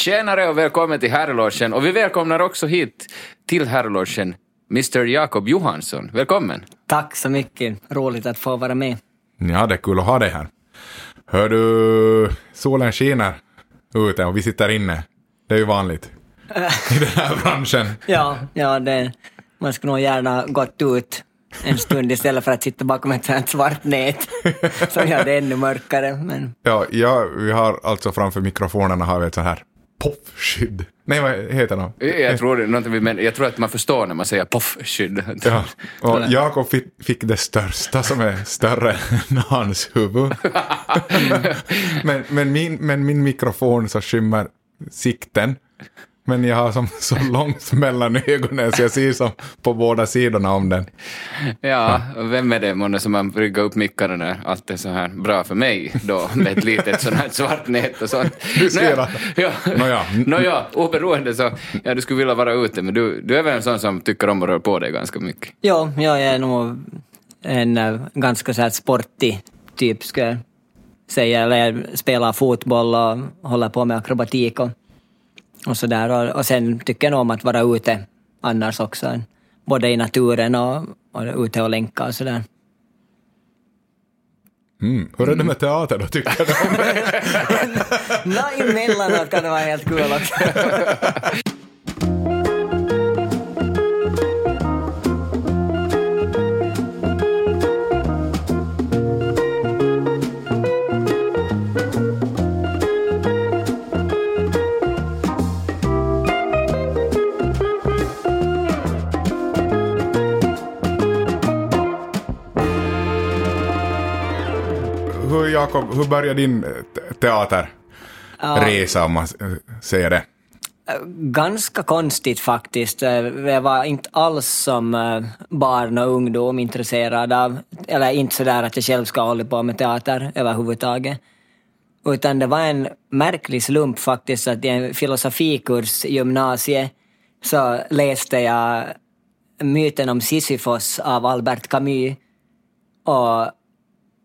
Tjenare och välkommen till Herrlogen. Och vi välkomnar också hit till Herrlogen Mr Jakob Johansson. Välkommen. Tack så mycket. Roligt att få vara med. Ja, det är kul att ha dig här. Hör du, solen skiner ute och vi sitter inne. Det är ju vanligt i den här branschen. Ja, ja det, man skulle nog gärna gått ut en stund istället för att sitta bakom ett sånt svart nät som gör det ännu mörkare. Men... Ja, ja, vi har alltså framför mikrofonerna har vi ett sånt här poffskydd. Nej, vad heter det? Jag tror, det, men jag tror att man förstår när man säger poffskydd. Ja, och Jakob fick, fick det största som är större än hans huvud. men, men, min, men min mikrofon så skymmer sikten. Men jag har som så långt mellan ögonen så jag ser som på båda sidorna om den. Ja, vem är det månne som man ryggar upp mickarna när allt är så här bra för mig då med ett litet sånt här svart nät och sånt. Du ser att... Ja. Nåja. Nåja, oberoende så, ja du skulle vilja vara ute men du, du är väl en sån som tycker om att röra på dig ganska mycket? Ja, jag är nog en uh, ganska så här sportig typ skulle jag säga. Eller jag spelar fotboll och håller på med akrobatik och och, så där. Och, och sen tycker jag nog om att vara ute annars också. Både i naturen och, och ute och länka och sådär. Mm. Hur är det med teater då, tycker du? Nå, emellanåt kan det vara helt kul också. hur, Jakob, hur började din eh, teaterresa, om man säger det? Ganska konstigt faktiskt. Eh, jag var inte alls som eh, barn och ungdom intresserad av, eller inte sådär att jag själv ska hålla på med teater överhuvudtaget. Utan det var en märklig slump faktiskt att i en filosofikurs i gymnasiet så läste jag Myten om Sisyfos av Albert Camus. Och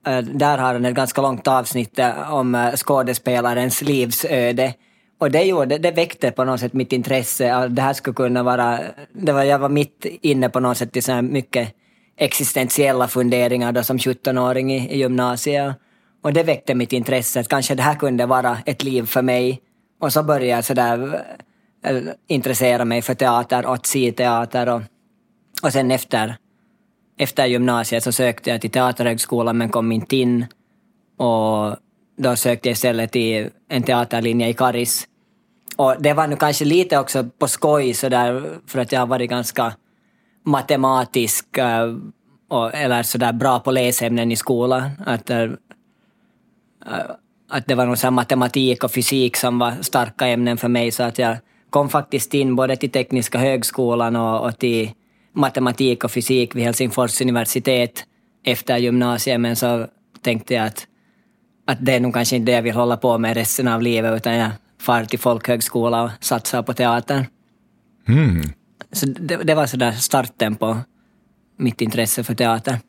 Eh, där har han ett ganska långt avsnitt eh, om eh, skådespelarens livsöde. Och det, gjorde, det väckte på något sätt mitt intresse. Det här skulle kunna vara... Det var, jag var mitt inne på något sätt i så mycket existentiella funderingar då som 17-åring i, i gymnasiet. Och det väckte mitt intresse, att kanske det här kunde vara ett liv för mig. Och så började jag sådär där, intressera mig för teater att se teater. Och, och sen efter efter gymnasiet så sökte jag till Teaterhögskolan men kom inte in. Och då sökte jag istället till en teaterlinje i Karis. Och det var nu kanske lite också på skoj sådär för att jag har varit ganska matematisk eh, och, eller sådär bra på läsämnen i skolan. Att, eh, att det var nog så matematik och fysik som var starka ämnen för mig så att jag kom faktiskt in både till Tekniska högskolan och, och till matematik och fysik vid Helsingfors universitet efter gymnasiet, men så tänkte jag att, att det är nog kanske inte det jag vill hålla på med resten av livet, utan jag far till folkhögskola och satsar på teatern. Mm. Så det, det var sådär starten på mitt intresse för teater.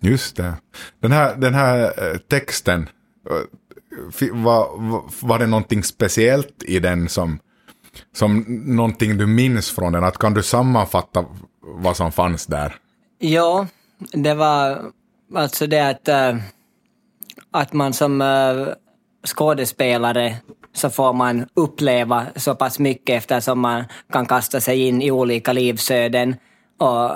Just det. Den här, den här eh, texten, eh, var, var det någonting speciellt i den som, som någonting du minns från den? Att kan du sammanfatta vad som fanns där? Ja, det var alltså det att, äh, att man som äh, skådespelare så får man uppleva så pass mycket eftersom man kan kasta sig in i olika livsöden och,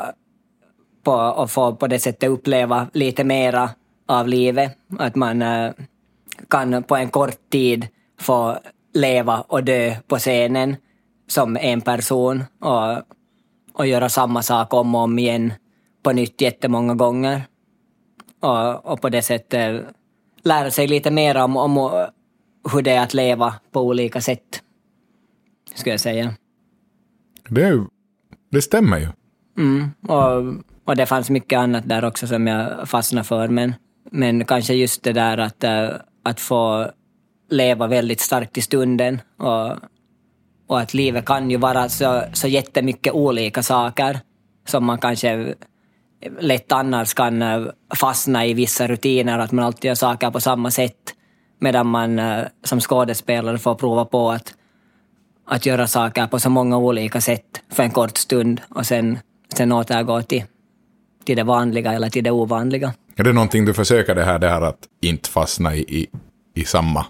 på, och få på det sättet uppleva lite mera av livet. Att man äh, kan på en kort tid få leva och dö på scenen som en person. Och och göra samma sak om och om igen på nytt jättemånga gånger. Och, och på det sättet lära sig lite mer om, om hur det är att leva på olika sätt, skulle jag säga. Det, det stämmer ju. Mm, och, och det fanns mycket annat där också som jag fastnade för, men, men kanske just det där att, äh, att få leva väldigt starkt i stunden och och att livet kan ju vara så, så jättemycket olika saker som man kanske lätt annars kan eh, fastna i vissa rutiner, att man alltid gör saker på samma sätt. Medan man eh, som skådespelare får prova på att, att göra saker på så många olika sätt för en kort stund och sen, sen återgå till, till det vanliga eller till det ovanliga. Är det någonting du försöker det här, det här att inte fastna i, i, i samma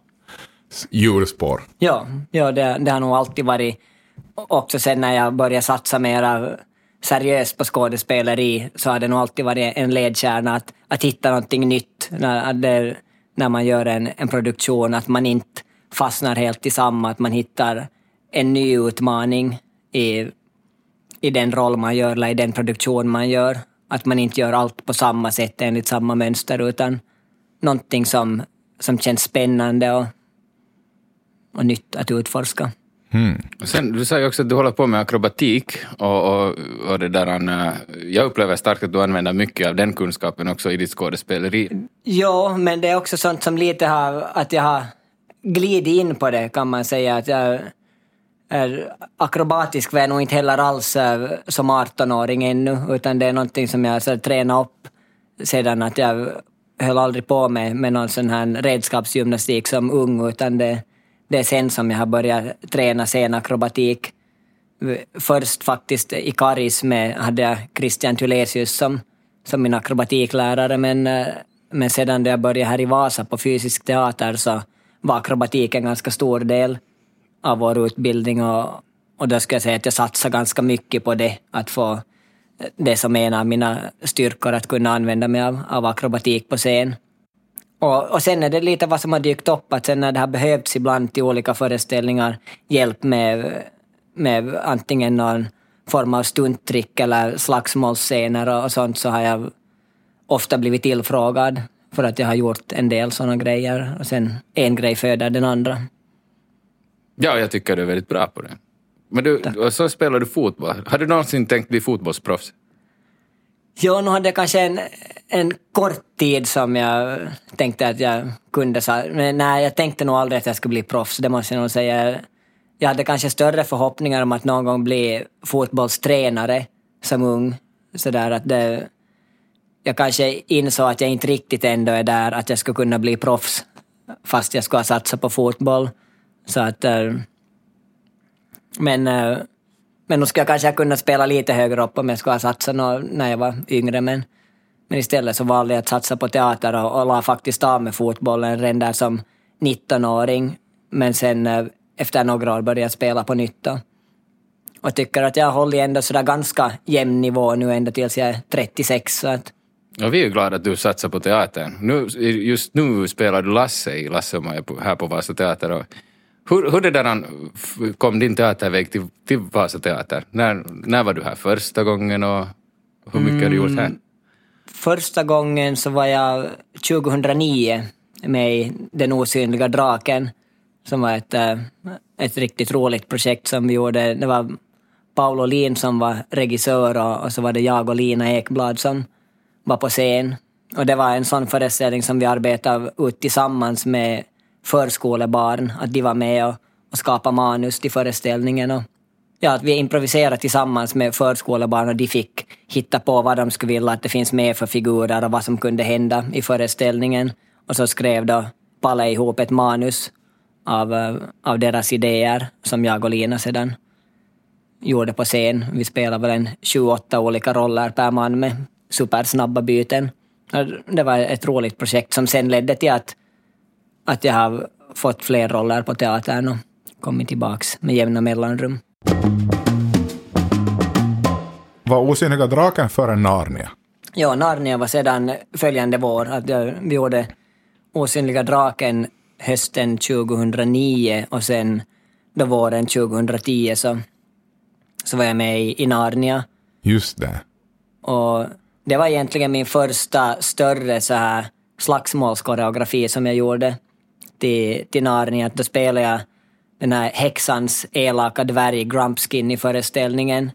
hjulspår? Ja, ja det, det har nog alltid varit, också sen när jag började satsa mera seriöst på skådespeleri så har det nog alltid varit en ledstjärna att, att hitta någonting nytt när, det, när man gör en, en produktion, att man inte fastnar helt i samma, att man hittar en ny utmaning i, i den roll man gör eller i den produktion man gör. Att man inte gör allt på samma sätt enligt samma mönster utan någonting som, som känns spännande och, och nytt att utforska. Mm. Sen, du sa ju också att du håller på med akrobatik och, och, och det där, jag upplever starkt att du använder mycket av den kunskapen också i ditt skådespeleri. Ja, men det är också sånt som lite har, att jag har glidit in på det kan man säga. Att jag är akrobatisk var jag nog inte heller alls uh, som 18-åring ännu, utan det är någonting som jag så, tränat upp sedan att jag höll aldrig på med, med någon sån här redskapsgymnastik som ung, utan det det är sen som jag har börjat träna senakrobatik. Först faktiskt i Karis med, hade jag Christian Tylesius som, som min akrobatiklärare, men, eh, men sedan då jag började här i Vasa på fysisk teater så var akrobatik en ganska stor del av vår utbildning och, och då skulle jag säga att jag satsar ganska mycket på det, att få eh, det som är en av mina styrkor, att kunna använda mig av, av akrobatik på scen. Och, och sen är det lite vad som har dykt upp, att sen när det har behövts ibland till olika föreställningar hjälp med, med antingen någon form av stunttrick eller slagsmålsscener och, och sånt så har jag ofta blivit tillfrågad för att jag har gjort en del sådana grejer och sen en grej föder den andra. Ja, jag tycker du är väldigt bra på det. Men du, och så spelar du fotboll. Har du någonsin tänkt bli fotbollsproffs? Jo, nu hade jag kanske en, en kort tid som jag tänkte att jag kunde. Men nej, jag tänkte nog aldrig att jag skulle bli proffs, det måste jag nog säga. Jag hade kanske större förhoppningar om att någon gång bli fotbollstränare som ung. Så där att det, jag kanske insåg att jag inte riktigt ändå är där, att jag skulle kunna bli proffs fast jag skulle ha satsat på fotboll. Så att... Eh, men eh, men nu skulle jag kanske ha kunnat spela lite högre upp om jag skulle ha satsat när jag var yngre. Men, men istället så valde jag att satsa på teater och, och la faktiskt av med fotbollen redan där som 19-åring. Men sen eh, efter några år började jag spela på nytt. Då. Och tycker att jag har hållit ändå sådär ganska jämn nivå nu ända tills jag är 36. Så att... Ja, vi är ju glada att du satsar på teatern. Nu, just nu spelar du Lasse i Lasse och Maja här på Vasa Teater. Och hur, hur det där kom din teaterväg till, till Vasa Teater? När, när var du här första gången och hur mycket mm, har du gjort här? Mm. Första gången så var jag 2009 med i Den osynliga draken som var ett, eh, ett riktigt roligt projekt som vi gjorde. Det var Paolo Lin som var regissör och, och så var det jag och Lina Ekblad som var på scen. Och det var en sån föreställning som vi arbetade ut tillsammans med förskolebarn, att de var med och, och skapade manus till föreställningen. Och, ja, att vi improviserade tillsammans med förskolebarn och de fick hitta på vad de skulle vilja att det finns med för figurer och vad som kunde hända i föreställningen. Och så skrev då Palle ihop ett manus av, eh, av deras idéer som jag och Lina sedan gjorde på scen. Vi spelade väl en 28 olika roller per man med supersnabba byten. Det var ett roligt projekt som sen ledde till att att jag har fått fler roller på teatern och kommit tillbaks med jämna mellanrum. Var Osynliga draken före Narnia? Ja, Narnia var sedan följande vår. Att vi gjorde Osynliga draken hösten 2009 och sen då våren 2010 så, så var jag med i, i Narnia. Just det. Och det var egentligen min första större så här slagsmålskoreografi som jag gjorde till, till Narnia, då spelade jag den här häxans elaka dvärg Grumpskin i föreställningen.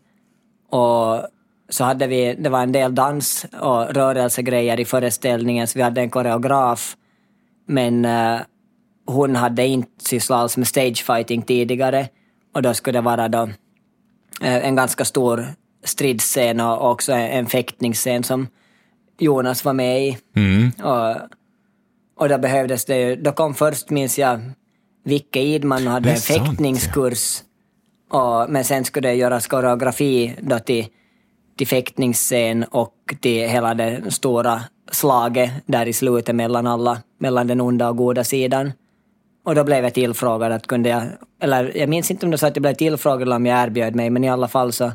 Och så hade vi, det var en del dans och rörelsegrejer i föreställningen, så vi hade en koreograf. Men uh, hon hade inte sysslat alls med stagefighting tidigare. Och då skulle det vara då, uh, en ganska stor stridsscen och också en fäktningsscen som Jonas var med i. Mm. Och och då behövdes det ju, då kom först minns jag Vicke Idman och hade en fäktningskurs Och, men sen skulle det göras koreografi då till, till fäktningsscen och till hela det stora slaget där i slutet mellan alla, mellan den onda och goda sidan. Och då blev jag tillfrågad att kunde jag, eller jag minns inte om det sa att jag blev tillfrågad eller om jag erbjöd mig, men i alla fall så,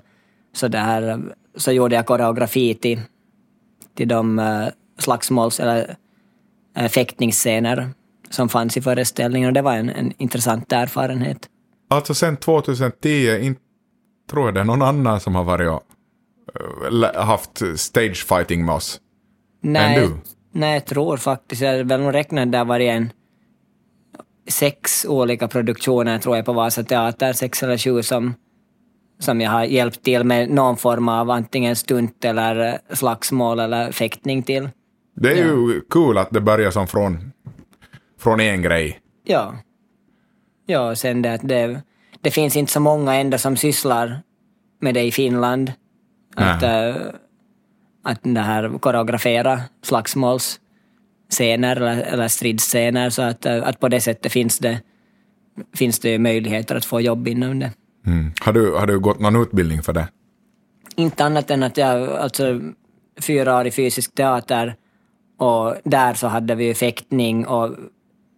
så, där, så gjorde jag koreografi till, till de uh, slagsmåls eller fäktningsscener som fanns i föreställningen och det var en, en intressant erfarenhet. Alltså sen 2010, inte tror jag det är någon annan som har varit och uh, haft stage fighting med oss. Nej, Än du? nej, jag tror faktiskt, jag väl nog räknat där var en sex olika produktioner tror jag på Vasa Teater, sex eller sju som, som jag har hjälpt till med någon form av antingen stunt eller slagsmål eller fäktning till. Det är ju kul att det börjar som från, från en grej. Ja. Ja, och sen det att det, det finns inte så många ändå som sysslar med det i Finland. Att, äh, att det här koreografera slagsmålsscener eller, eller stridsscener så att, äh, att på det sättet finns det, finns det möjligheter att få jobb inom det. Mm. Har, du, har du gått någon utbildning för det? Inte annat än att jag, alltså fyra år i fysisk teater och där så hade vi ju fäktning och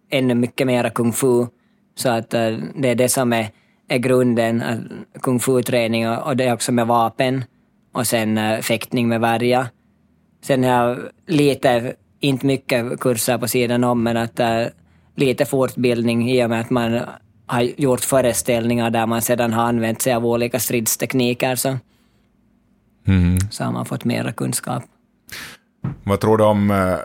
ännu mycket mera kung fu. Så att äh, det är det som är, är grunden, äh, kung fu-träning och, det är också med vapen och sen äh, fäktning med värja. Sen har jag lite, inte mycket kurser på sidan om, men att lite fortbildning i och med att man har gjort föreställningar där man sedan har använt sig av olika stridstekniker så, Mm. så har man fått mera kunskap. Vad tror du om uh,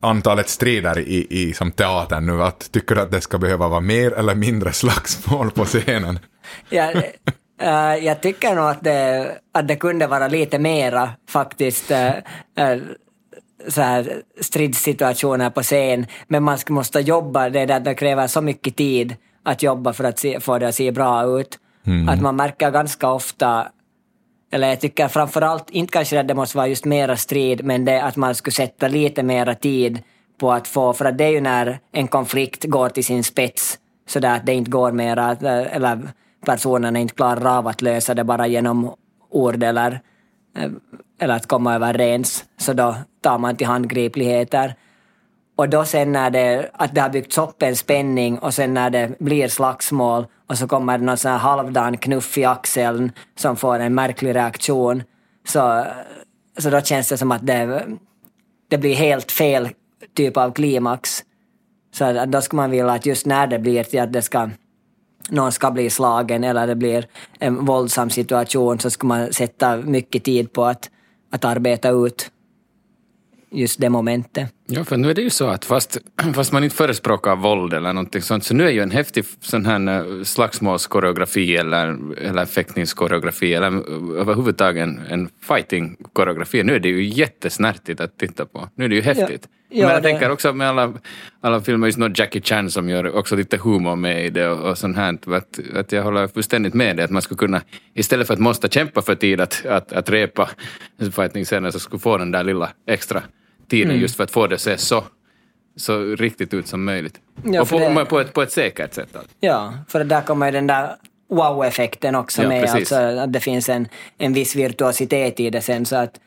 antalet strider i, i som teatern nu? Att, tycker du att det ska behöva vara mer eller mindre slagsmål på scenen? Ja, äh, jag tycker nog att det, att det kunde vara lite mera faktiskt äh, så här stridssituationer på scen. Men man måste jobba, det, där, det kräver så mycket tid att jobba för att se, få det att se bra ut. Att man märker ganska ofta eller jag tycker framförallt, inte kanske att det måste vara just mera strid, men det att man skulle sätta lite mera tid på att få, för att det är ju när en konflikt går till sin spets, så där att det inte går mera, eller personerna inte klarar av att lösa det bara genom ord eller, eh, eller att komma överens, så då tar man till handgripligheter. Och då sen när det, att det har byggts upp en spänning och sen när det blir slagsmål och så kommer det någon sån här halvdan knuff i axeln som får en märklig reaktion. Så, så då känns det som att det, det blir helt fel typ av klimax. Så då skulle man vilja att just när det blir till att det ska, någon ska bli slagen eller det blir en våldsam situation så ska man sätta mycket tid på att, att arbeta ut just det momentet. Ja, för nu är det ju så att fast, fast man inte förespråkar våld eller någonting sånt, så nu är ju en häftig sån här eh, slagsmålskoreografi eller, eller fäktningskoreografi eller överhuvudtaget en, en fighting-koreografi, nu är det ju jättesnärtigt att titta på. Nu är det ju häftigt. Ja, ja, Men jag det- tänker också med alla, alla filmer, just något Jackie Chan som gör också lite humor med i det och, och sånt här, att, att jag håller fullständigt med dig att man skulle kunna, istället för att måste kämpa för tid att, att, att repa fighting-scener, så skulle få den där lilla extra tiden Mm. just för att få det att se så, så riktigt ut som möjligt. Ja, och på, det- på, ett, på ett säkert sätt. Ja, för där kommer den där wow-effekten också Ja, med. precis. Alltså att det finns en, en viss virtuositet i det sen. Så att,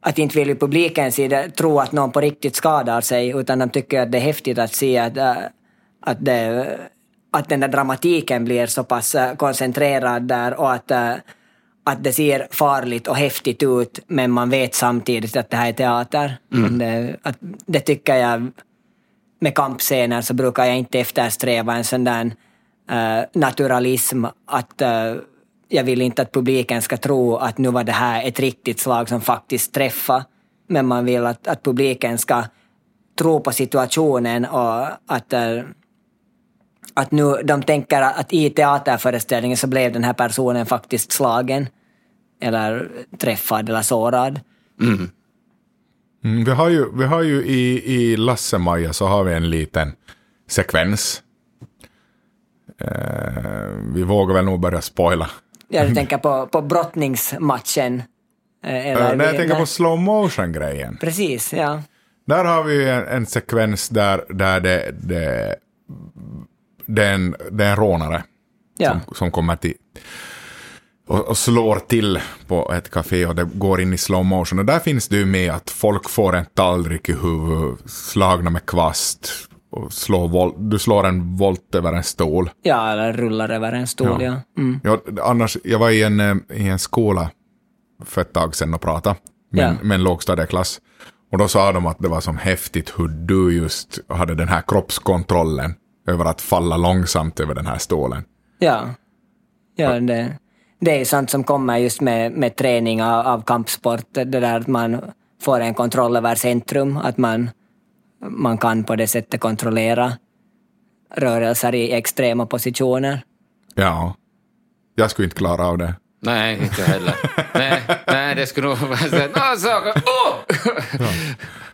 att inte vill ju publiken sida tro att någon på riktigt skadar sig, utan de tycker att det är häftigt att se att, äh, att, det, att den där dramatiken blir så pass äh, koncentrerad där och att, äh, att det ser farligt och häftigt ut, men man vet samtidigt att det här är teater. Det, att, det tycker jag med kampscener så brukar jag inte eftersträva en sån där eh, naturalism att eh, jag vill inte att publiken ska tro att nu var det här ett riktigt slag som faktiskt träffade. Men man vill att, att publiken ska tro på situationen och att, eh, att nu de tänker att i teaterföreställningen så blev den här personen faktiskt slagen eller träffad eller sårad. Mm, vi har ju, vi har ju i, i Lasse-Maja så har vi en liten sekvens. Eh, vi vågar väl nog börja spoila. Jag tänker på, på brottningsmatchen. eh, Eller, Eh, när jag tänker på slow motion-grejen. Precis, ja. Där har vi ju en, en sekvens där, där det, det, det, är en, det är en rånare. Ja. som, som kommer till och, och slår till på ett café och det går in i slow motion. Och där finns det ju med att folk får en tallrik i huvudet, slagna med kvast. Och slår du slår en volt över en stol. Ja, eller rullar över en stol, ja. Mm. Ja, annars, jag var i en, eh, i en skola för ett tag sedan och pratade med, Ja. med en lågstadieklass. Och då sa de att det var som häftigt hur du just hade den här kroppskontrollen över att falla långsamt över den här stolen. Ja, ja det, det är sånt som kommer just med, med träning av, av kampsport. Det där att man får en kontroll över centrum, att man, man kan på det sättet kontrollera rörelser i extrema positioner. Ja, jag skulle inte klara av det. Nej, inte heller. nej, nej, det skulle nog vara så att, "Nå, så, oh!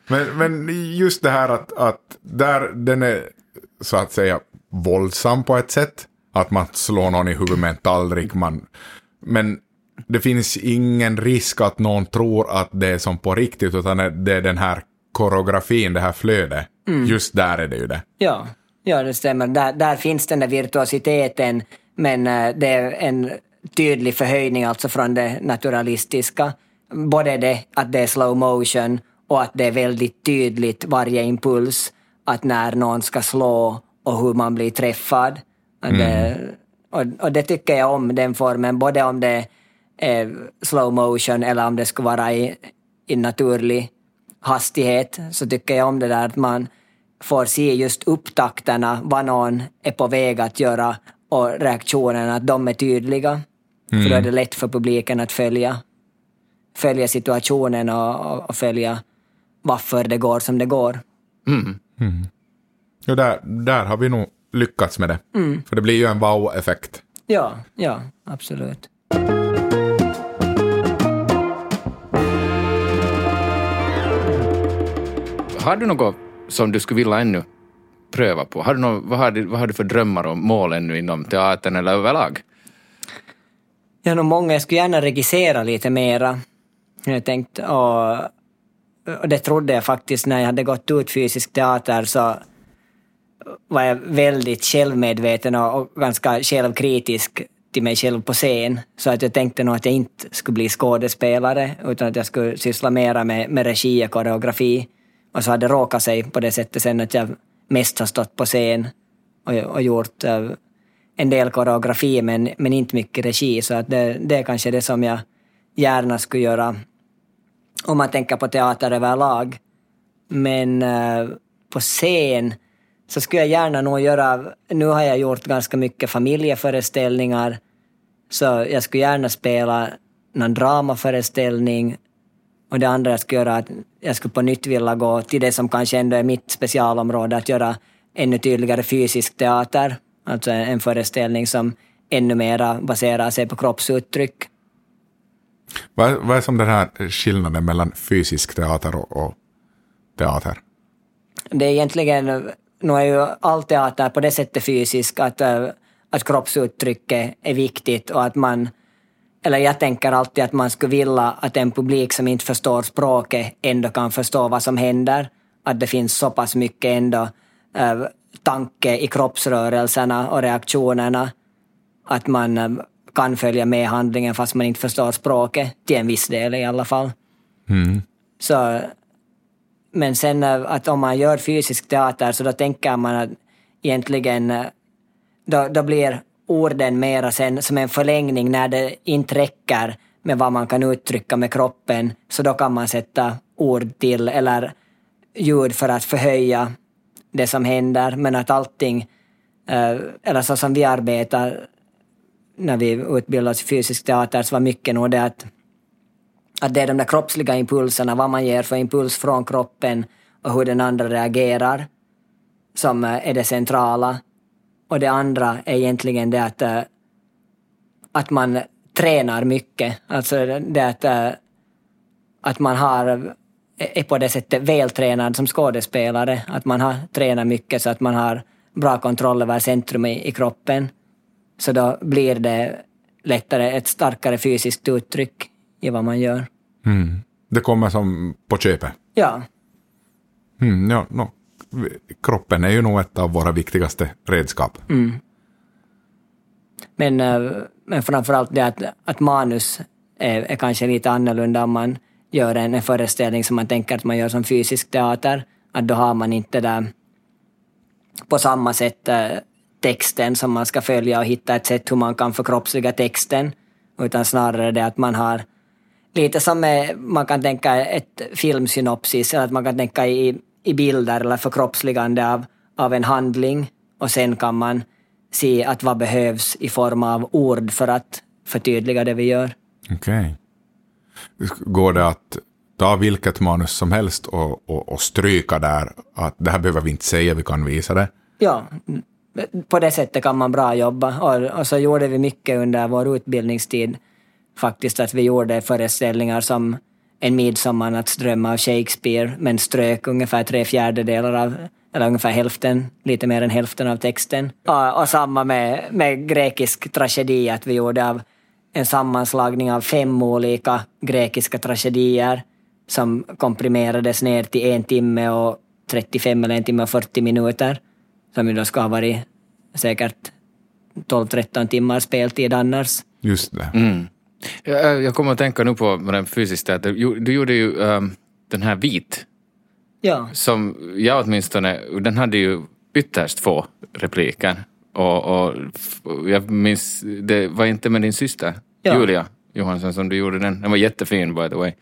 Men, men just det här att, att där den är så att säga våldsam på ett sätt. Att man slår någon i huvudet med en tallrik. Man, men det finns ingen risk att någon tror att det är som på riktigt. Utan det är den här koreografin, det här flödet. Just där är det ju det. Ja, ja det stämmer. Där, där finns den där virtuositeten, men eh, det är en tydlig förhöjning alltså från det naturalistiska. Både det att det är slow motion och att det är väldigt tydligt varje impuls, att när någon ska slå och hur man blir träffad. Att det, och, och det tycker jag om, den formen, både om det är slow motion eller om det skulle vara i, i naturlig hastighet, så tycker jag om det där att man får se just upptakterna, vad någon är på väg att göra och reaktionerna, att de är tydliga. För då är det lätt för publiken att följa, följa situationen och, och, och följa varför det går som det går. Och där, där har vi nog lyckats med det. För det blir ju en wow-effekt. Ja, ja, absolut. Har du något som du skulle vilja ännu pröva på? Har du något, vad, har du, vad har du för drömmar och mål ännu inom teatern eller överlag? Jag har nog många, jag skulle gärna regissera lite mera. Jag tänkt, och, och det trodde jag faktiskt när jag hade gått ut fysisk teater så var jag väldigt självmedveten och, ganska självkritisk till mig själv på scen. Så att jag tänkte nog att jag inte skulle bli skådespelare utan att jag skulle syssla mera med, med regi och koreografi. Och så hade det råkat sig på det sättet sen att jag mest har stått på scen och, och gjort uh, en del koreografi men, men inte mycket regi. Så att det, det är kanske det som jag gärna skulle göra om man tänker på teater överlag. Men eh, på scen så skulle jag gärna nog göra, nu har jag gjort ganska mycket familjeföreställningar, så jag skulle gärna spela någon dramaföreställning och det andra jag skulle göra, att jag skulle på nytt vilja gå till det som kanske ändå är mitt specialområde, att göra ännu tydligare fysisk teater, alltså en föreställning som ännu mera baserar sig på kroppsuttryck. Vad, är- vad är som den här skillnaden mellan fysisk teater och, och teater? det är egentligen, nu är ju all teater på det sättet fysisk att, att kroppsuttrycket är viktigt och att man, eller jag tänker alltid att man skulle vilja att en publik som inte förstår språket ändå kan förstå vad som händer. Att det finns så pass mycket ändå eh, tanke i kroppsrörelserna och reaktionerna att man eh, kan följa med handlingen fast man inte förstår språket, till en viss del i alla fall. Så men sen att om man gör fysisk teater så då tänker man att egentligen eh, då, då blir orden mera sen som en förlängning när det inte räcker med vad man kan uttrycka med kroppen. Så då kan man sätta ord till eller ljud för att förhöja det som händer. Men att allting eh, eller så som vi arbetar när vi utbildade oss i fysisk teater så var mycket nog det att att det är de där kroppsliga impulserna, vad man ger för impuls från kroppen och hur den andra reagerar, som eh, är det centrala. Och det andra är egentligen det att, eh, att man tränar mycket. Alltså det att, eh, att man har, är på det sättet vältränad som skådespelare. Att man har tränat mycket så att man har bra kontroll över centrum i, i kroppen. Så då blir det lättare ett starkare fysiskt uttryck i vad man gör. Det kommer som på köpet. Ja, Mm, ja, no. Kroppen är ju nog ett av våra viktigaste redskap. Men, eh, men framförallt det att, att manus är, är kanske lite annorlunda om man gör en, en föreställning som man tänker att man gör som fysisk teater. Att då har man inte där på samma sätt eh, texten som man ska följa och hitta ett sätt hur man kan förkroppsliga texten. Utan snarare det att man har lite som med, man kan tänka ett filmsynopsis, eller att man kan tänka i, i bilder eller förkroppsligande av, av en handling och sen kan man se att vad behövs i form av ord för att förtydliga det vi gör. Okej. Går det att ta vilket manus som helst och, och, och stryka där att det här behöver vi inte säga, vi kan visa det? Ja, på det sättet kan man bra jobba. Och, och så gjorde vi mycket under vår utbildningstid faktiskt att vi gjorde föreställningar som En midsommarnattsdröm av Shakespeare men strök ungefär tre fjärdedelar av eller ungefär hälften, lite mer än hälften av texten. Och, och samma med, med grekisk tragedi, att vi gjorde av en sammanslagning av fem olika grekiska tragedier som komprimerades ner till en timme och 35 eller en timme och 40 minuter. Som ju då ska ha varit säkert 12-13 timmar speltid annars. Just det. Mm. Jag, jag kommer att tänka nu på den fysiska teater. Du gjorde ju um, den här Vit. Ja. Som jag åtminstone, den hade ju ytterst få repliker. Och, och jag minns, det var inte med din syster Ja. Julia Johansson som du gjorde den. Den var jättefin by the way.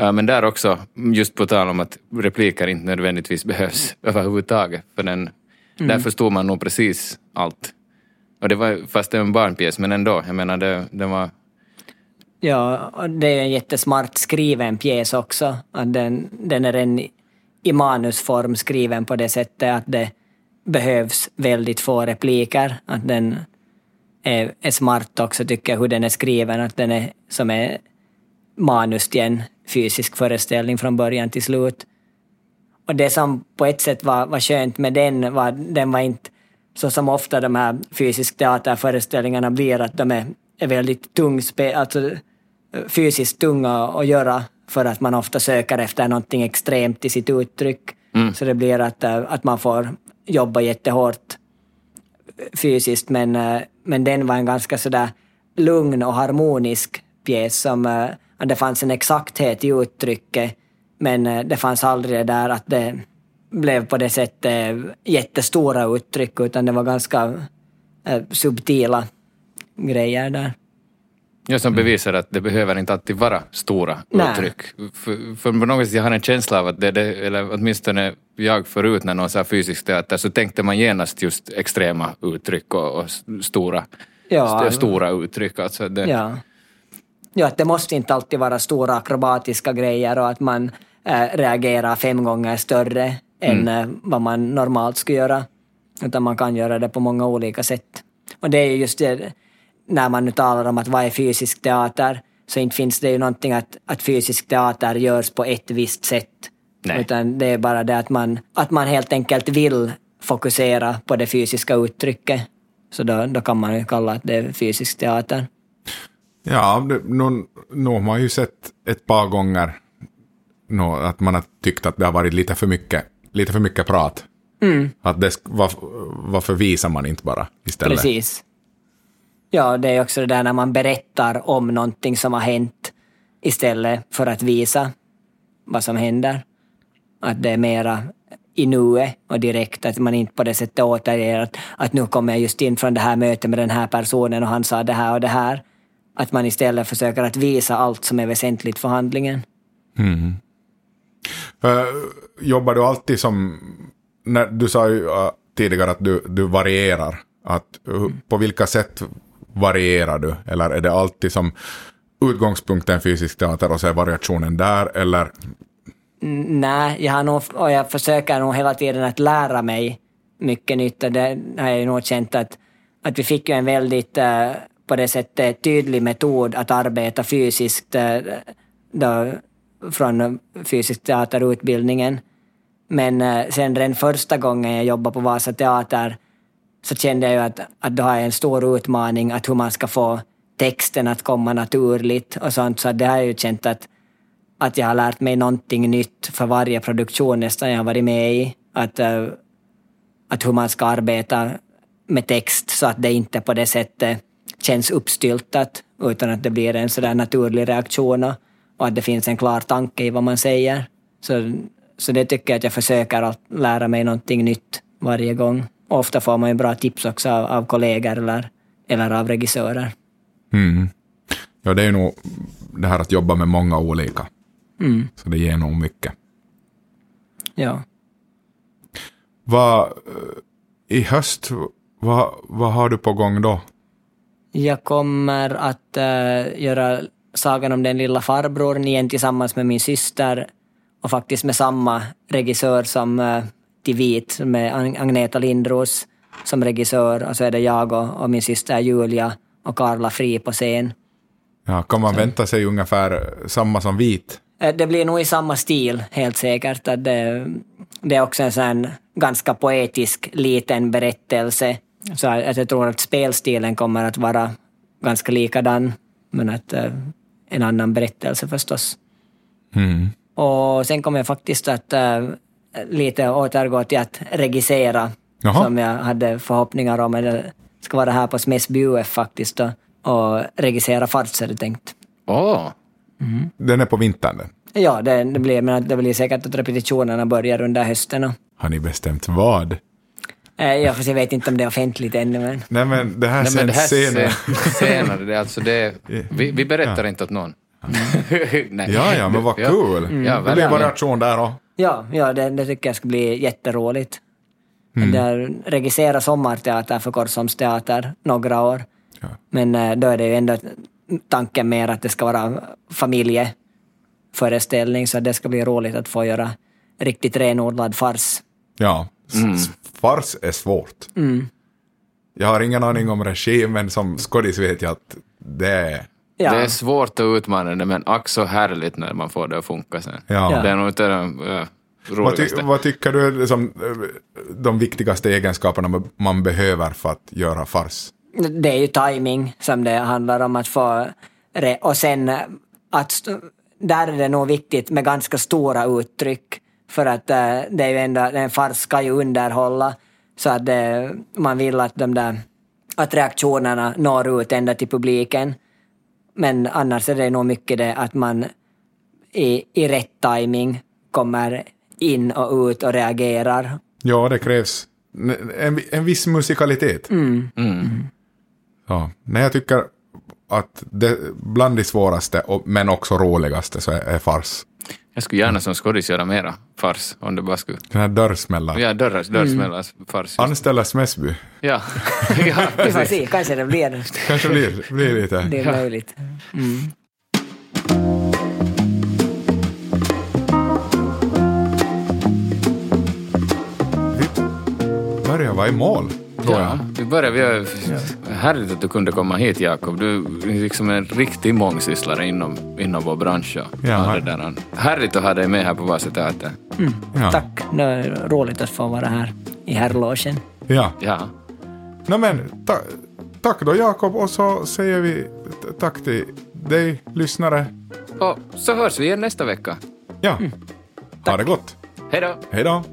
Uh, men där också, just på tal om att repliker inte nödvändigtvis behövs överhuvudtaget. För den, Där förstod man nog precis allt. Och det var, fast det var en barnpjäs, men ändå. Jag menar, det, det var... Ja, det är en jättesmart skriven pjäs också. Att den, den är en i manusform skriven på det sättet att det behövs väldigt få repliker. Att den är, är smart också tycker jag hur den är skriven. Att den är som är manus till en fysisk föreställning från början till slut. Och det som på ett sätt var, var skönt med den var den var inte så som ofta de här fysisk teaterföreställningarna blir, att de är, är väldigt tung, alltså fysiskt tunga att göra för att man ofta söker efter någonting extremt i sitt uttryck. Så det blir att, eh, att man får jobba jättehårt fysiskt. Men, eh, men den var en ganska sådär lugn och harmonisk pjäs som eh, att det fanns en exakthet i uttrycket men eh, det fanns aldrig det där att det blev på det sättet jättestora uttryck utan det var ganska eh, subtila grejer där. Jag som bevisar att det behöver inte alltid vara stora Nej. uttryck. För, för på något vis jag har en känsla av att det, det eller åtminstone jag förut när någon sa fysisk teater så tänkte man genast just extrema uttryck och, och stora, Ja. st- stora uttryck. Alltså det, Ja. ja, att det måste inte alltid vara stora akrobatiska grejer och att man eh, reagerar fem gånger större än eh, vad man normalt skulle göra. Utan man kan göra det på många olika sätt. Och det är ju just det, när man nu talar om att vad är fysisk teater, så inte finns det ju någonting att, att fysisk teater görs på ett visst sätt. Nej. Utan det är bara det att man, att man helt enkelt vill fokusera på det fysiska uttrycket. Så då, då kan man ju kalla att det är fysisk teater. Ja, det, har man ju sett ett par gånger nå, att man har tyckt att det har varit lite för mycket, lite för mycket prat. Att det, var, varför visar man inte bara istället? Precis. Ja, det är också det där när man berättar om någonting som har hänt istället för att visa vad som händer. Att det är mera i nuet och direkt, att man inte på det sättet återger att, att nu kommer jag just in från det här mötet med den här personen och han sa det här och det här. Att man istället försöker att visa allt som är väsentligt för handlingen. För, jobbar du alltid som... När, du sa ju äh, tidigare att du, du varierar. Att, äh, på vilka sätt varierar du? Eller är det alltid som utgångspunkten fysisk teater och så är variationen där? Eller Mm, Nej, jag har nog, och jag försöker nog hela tiden att lära mig mycket nytt. Och det har jag ju nog känt att, att vi fick ju en väldigt, äh, på det sättet, tydlig metod att arbeta fysiskt då, från fysisk teaterutbildningen. Men eh, sen den första gången jag jobbade på Vasa Teater så kände jag ju att, att då har jag en stor utmaning att hur man ska få texten att komma naturligt och sånt. Så det har jag ju känt att att jag har lärt mig någonting nytt för varje produktion nästan jag har varit med i. Att, eh, att hur man ska arbeta med text så att det inte på det sättet känns uppstyltat utan att det blir en sådär naturlig reaktion och, och att det finns en klar tanke i vad man säger. Så, så det tycker jag att jag försöker att lära mig någonting nytt varje gång. Ofta får man ju bra tips också av, av kollegor eller, eller av regissörer. Mm. Ja, det är nog det här att jobba med många olika. Mm. Så det ger nog mycket. Ja. Vad, I höst, vad, vad har du på gång då? Jag kommer att uh, göra Sagan om den lilla farbrorn igen tillsammans med min syster och faktiskt med samma regissör som uh, Till vit, med Agneta Lindros som regissör och så är det jag och, och min syster Julia och Karla Fri på scen. Ja, kan man vänta sig ungefär samma som vit? Eh, det blir nog i samma stil, helt säkert. Att det, det är också en sån ganska poetisk liten berättelse. Så att jag tror att spelstilen kommer att vara ganska likadan, men att uh, en annan berättelse förstås. Mm. Och sen kommer jag faktiskt att uh, lite återgå till att regissera, Jaha. som jag hade förhoppningar om. Jag ska vara här på Smes UF faktiskt och, och regissera Farts, det tänkt. Åh, Den är på vintern den. Ja, det, det, blir, men det blir säkert att repetitionerna börjar under hösten. Och, Har ni bestämt vad? Eh, ja, fast jag vet inte om det är offentligt ännu, men Nej men det här Nej, men det här senare. sen- senare. Det är alltså det, vi, vi berättar inte åt någon. Nej. Ja, ja, men vad Ja. kul. Ja, det blir verkligen. variation där och. ja, ja det, det tycker jag ska bli jätteroligt. Mm. Regissera sommarteater för Korsholms teater några år. Ja. Men eh, då är det ju ändå tanken mer att det ska vara familjeföreställning, så det ska bli roligt att få göra riktigt renodlad fars. Ja, s- fars är svårt. Jag har ingen aning om regi, men som skådis vet jag att det är... Ja, Det är svårt och utmanande, men ack så härligt när man får det att funka sen. Ja. Det är nog inte det äh, Vad, ty, roligaste. vad tycker du är liksom, eh, de viktigaste egenskaperna man behöver för att göra fars? Det är ju timing som det handlar om att få... Och sen eh, att... Där är det nog viktigt med ganska stora uttryck. För att eh, det är ju ändå, en fars ska ju underhålla. Så att det, man vill att de där... Att reaktionerna når ut ända till publiken. Men annars är det nog mycket det att man i, i rätt timing kommer in och ut och reagerar. Ja, det krävs en, en viss musikalitet. Mm. Ja. Nej, jag tycker att det, bland de svåraste, och, men också roligaste, så är, är fars. Jag skulle gärna som skådis göra mera fars, om det bara skulle... Den här dörrsmällan. Ja, dörrar, dörrsmällars fars. Anställa Smäsby. Ja, ja Vi får se, kanske det blir, Kanske blir, blir lite... det är möjligt. Vi börjar vara i mål, tror Ja, jag. vi börjar. Vi har, härligt att du kunde komma hit, Jakob. Du är liksom en riktig mångsysslare inom, inom vår bransch. och Ja. det där. Härligt att ha dig med här på Vasa Teater. Ja. Tack, det är roligt att få vara här i herrlogen. Ja. Ja. No, men, ta, tack då Jakob och så säger vi tack till dig lyssnare. Och så hörs vi igen nästa vecka. Ja, ha det gott. Hej då! Hej då.